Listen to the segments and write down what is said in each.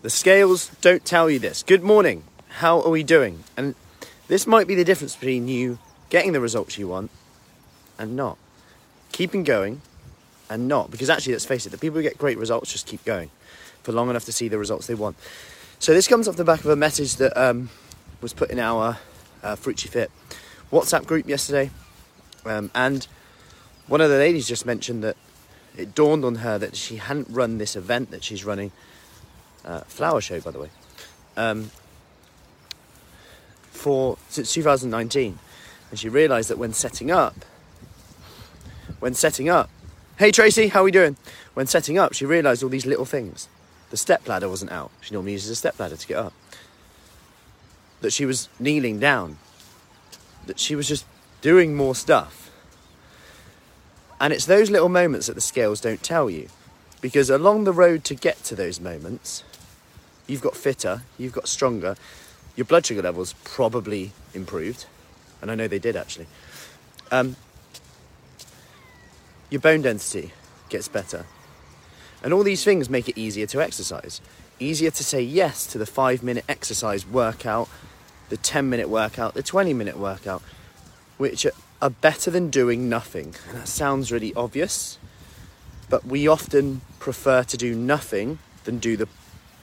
The scales don't tell you this. Good morning. How are we doing? And this might be the difference between you getting the results you want and not. Keeping going and not. Because actually, let's face it, the people who get great results just keep going for long enough to see the results they want. So this comes off the back of a message that um, was put in our uh, Fruity Fit WhatsApp group yesterday. Um, and one of the ladies just mentioned that it dawned on her that she hadn't run this event that she's running, uh, flower show by the way, um, for since 2019, and she realised that when setting up, when setting up, hey Tracy, how are we doing? When setting up, she realised all these little things. The step ladder wasn't out. She normally uses a step ladder to get up. That she was kneeling down. That she was just doing more stuff. And it's those little moments that the scales don't tell you. Because along the road to get to those moments, you've got fitter, you've got stronger, your blood sugar levels probably improved. And I know they did actually. Um, your bone density gets better. And all these things make it easier to exercise. Easier to say yes to the five minute exercise workout, the 10 minute workout, the 20 minute workout, which are better than doing nothing. And that sounds really obvious, but we often prefer to do nothing than do the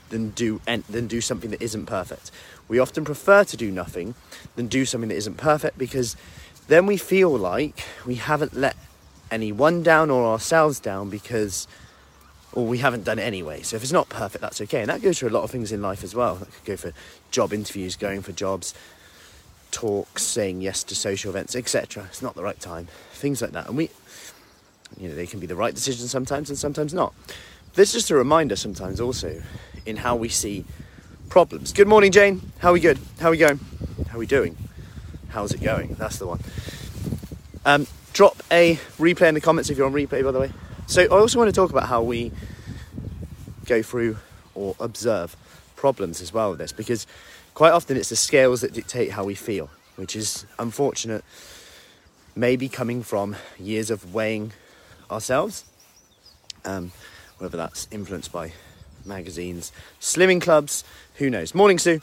than do than do something that isn't perfect. We often prefer to do nothing than do something that isn't perfect because then we feel like we haven't let anyone down or ourselves down because or we haven't done it anyway. So if it's not perfect, that's okay. And that goes for a lot of things in life as well. That could go for job interviews, going for jobs, talks, saying yes to social events, etc. It's not the right time. Things like that. And we, you know, they can be the right decision sometimes and sometimes not. This is just a reminder sometimes also in how we see problems. Good morning, Jane. How are we good? How are we going? How are we doing? How's it going? That's the one. Um, drop a replay in the comments if you're on replay, by the way. So I also want to talk about how we go through or observe problems as well with this because quite often it's the scales that dictate how we feel, which is unfortunate, maybe coming from years of weighing ourselves, um, whether that's influenced by magazines, slimming clubs, who knows. Morning, Sue.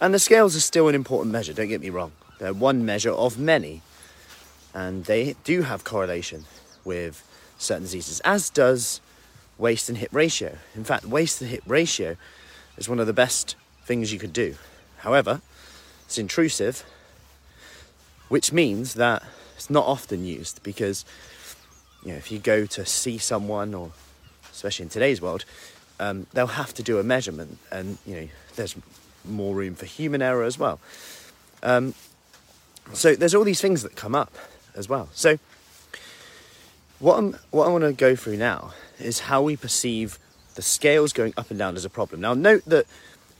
And the scales are still an important measure, don't get me wrong. They're one measure of many, and they do have correlation with certain diseases, as does waist and hip ratio. In fact, waist and hip ratio is one of the best things you could do. However, it's intrusive, which means that it's not often used because you know if you go to see someone or especially in today's world, um, they'll have to do a measurement, and you know there's more room for human error as well. Um, so there's all these things that come up as well. So what, I'm, what I want to go through now is how we perceive the scales going up and down as a problem. Now, note that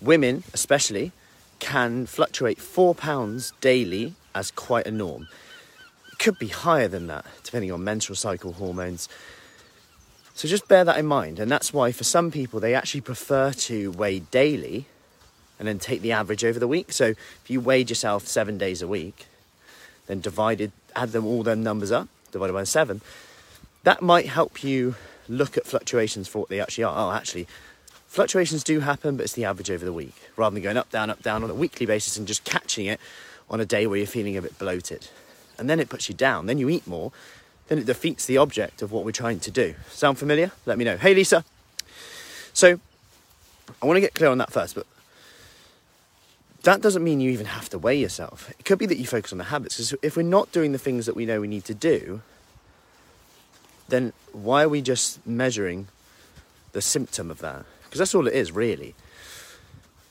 women, especially, can fluctuate four pounds daily as quite a norm. It could be higher than that, depending on menstrual cycle hormones. So just bear that in mind. And that's why, for some people, they actually prefer to weigh daily and then take the average over the week. So if you weighed yourself seven days a week, then divided, add them all their numbers up, divided by seven, that might help you look at fluctuations for what they actually are. Oh, actually, fluctuations do happen, but it's the average over the week, rather than going up, down, up, down on a weekly basis and just catching it on a day where you're feeling a bit bloated. And then it puts you down. Then you eat more. Then it defeats the object of what we're trying to do. Sound familiar? Let me know. Hey, Lisa. So, I want to get clear on that first, but that doesn't mean you even have to weigh yourself. It could be that you focus on the habits. Because if we're not doing the things that we know we need to do, then why are we just measuring the symptom of that? Because that's all it is, really.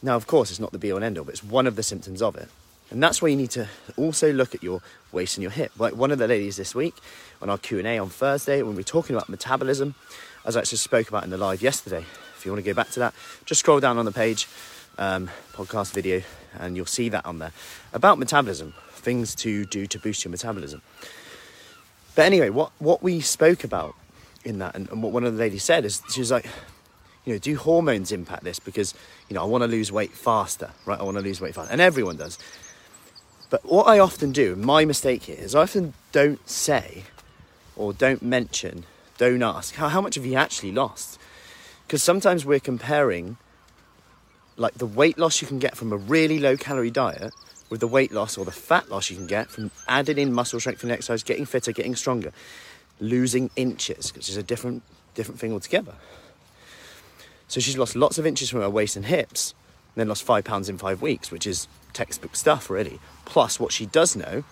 Now, of course, it's not the be all and end all, but it's one of the symptoms of it. And that's why you need to also look at your waist and your hip. Like one of the ladies this week on our Q&A on Thursday, when we were talking about metabolism, as I actually spoke about in the live yesterday. If you want to go back to that, just scroll down on the page, um, podcast video, and you'll see that on there. About metabolism, things to do to boost your metabolism. But anyway, what, what we spoke about in that, and, and what one of the ladies said is she was like, you know, do hormones impact this? Because, you know, I want to lose weight faster, right? I want to lose weight faster. And everyone does. But what I often do, my mistake here, is I often don't say or don't mention, don't ask, how, how much have you actually lost? Because sometimes we're comparing like the weight loss you can get from a really low calorie diet with the weight loss or the fat loss you can get from adding in muscle strengthening exercise, getting fitter, getting stronger, losing inches, which is a different different thing altogether. So she's lost lots of inches from her waist and hips, then lost five pounds in five weeks, which is textbook stuff, really. Plus, what she does know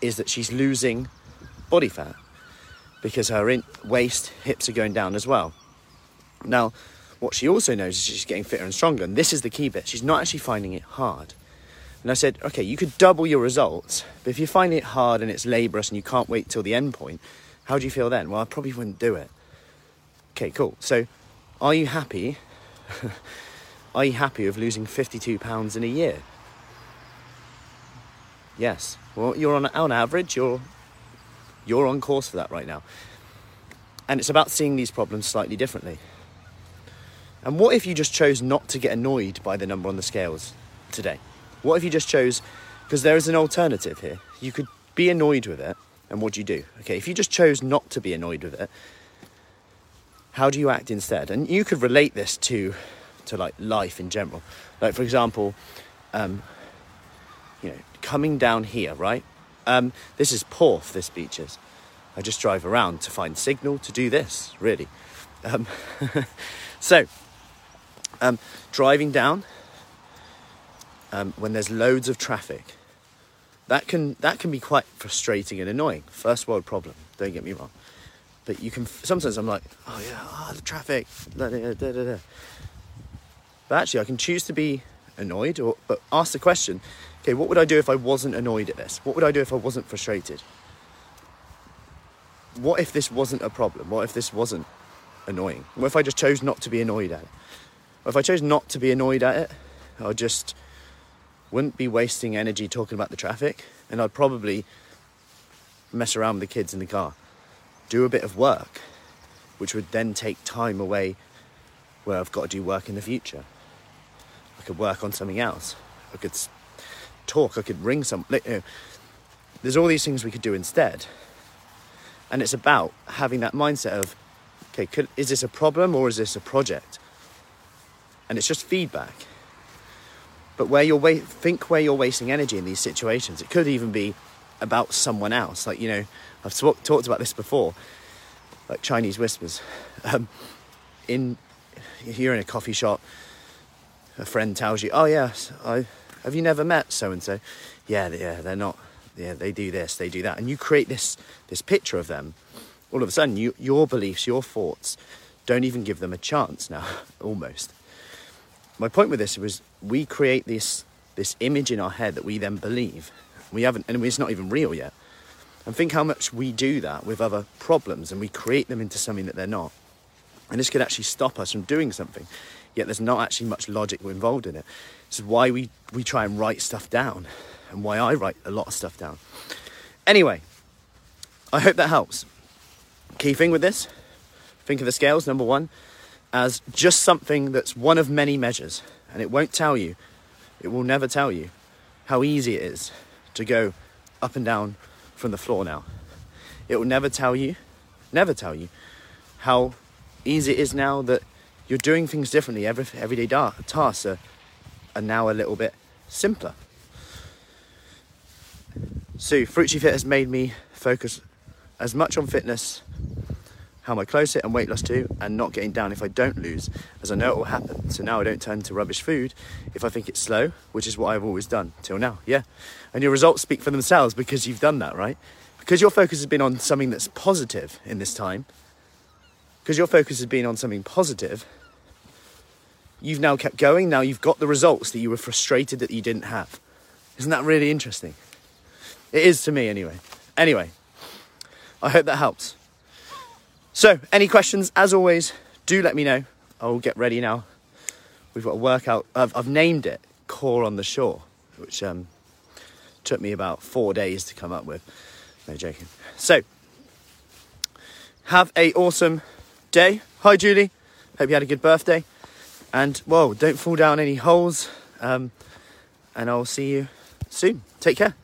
is that she's losing body fat because her in- waist, hips are going down as well. Now, what she also knows is she's getting fitter and stronger, and this is the key bit. She's not actually finding it hard. And I said, okay, you could double your results, but if you find it hard and it's laborious and you can't wait till the end point, how do you feel then? Well, I probably wouldn't do it. Okay, cool. So, are you happy? Are you happy with losing 52 pounds in a year? Yes. Well, you're on on average, you're you're on course for that right now. And it's about seeing these problems slightly differently. And what if you just chose not to get annoyed by the number on the scales today? What if you just chose because there is an alternative here. You could be annoyed with it, and what do you do? Okay, if you just chose not to be annoyed with it, how do you act instead? And you could relate this to to like life in general. Like for example, um, you know, coming down here, right? Um, this is Porth, this beach is. I just drive around to find signal to do this, really. Um, so, um, driving down um, when there's loads of traffic, that can that can be quite frustrating and annoying. First world problem. Don't get me wrong, but you can sometimes I'm like, oh yeah, oh, the traffic. But actually, I can choose to be annoyed, or but ask the question, okay, what would I do if I wasn't annoyed at this? What would I do if I wasn't frustrated? What if this wasn't a problem? What if this wasn't annoying? What if I just chose not to be annoyed at it? What if I chose not to be annoyed at it, I just wouldn't be wasting energy talking about the traffic, and I'd probably mess around with the kids in the car, do a bit of work, which would then take time away where I've got to do work in the future. I could work on something else. I could talk. I could ring some. You know, there's all these things we could do instead. And it's about having that mindset of, okay, could, is this a problem or is this a project? And it's just feedback. But where you're wa- think where you're wasting energy in these situations. It could even be about someone else. Like you know, I've talked about this before, like Chinese whispers. Um, in you're in a coffee shop, a friend tells you, "Oh yes, I have you never met so and so?" Yeah, yeah, they're not. Yeah, they do this, they do that, and you create this this picture of them. All of a sudden, you, your beliefs, your thoughts, don't even give them a chance now. Almost. My point with this was we create this this image in our head that we then believe. We haven't, and it's not even real yet. And think how much we do that with other problems, and we create them into something that they're not. And this could actually stop us from doing something. Yet there's not actually much logic involved in it. This is why we, we try and write stuff down and why I write a lot of stuff down. Anyway, I hope that helps. Key thing with this think of the scales, number one, as just something that's one of many measures. And it won't tell you, it will never tell you how easy it is to go up and down from the floor now. It will never tell you, never tell you, how easy it is now that you're doing things differently. Every everyday da- tasks are, are now a little bit simpler. So Frucci Fit has made me focus as much on fitness, how my clothes fit and weight loss too, and not getting down if I don't lose, as I know it will happen. So now I don't turn to rubbish food if I think it's slow, which is what I've always done till now. Yeah. And your results speak for themselves because you've done that, right? Because your focus has been on something that's positive in this time, because your focus has been on something positive, you've now kept going. Now you've got the results that you were frustrated that you didn't have. Isn't that really interesting? It is to me, anyway. Anyway, I hope that helps. So, any questions, as always, do let me know. I'll get ready now. We've got a workout. I've, I've named it Core on the Shore, which um, took me about four days to come up with. No joking. So, have a awesome day. Hi, Julie. Hope you had a good birthday. And, whoa, don't fall down any holes. Um, and I'll see you soon. Take care.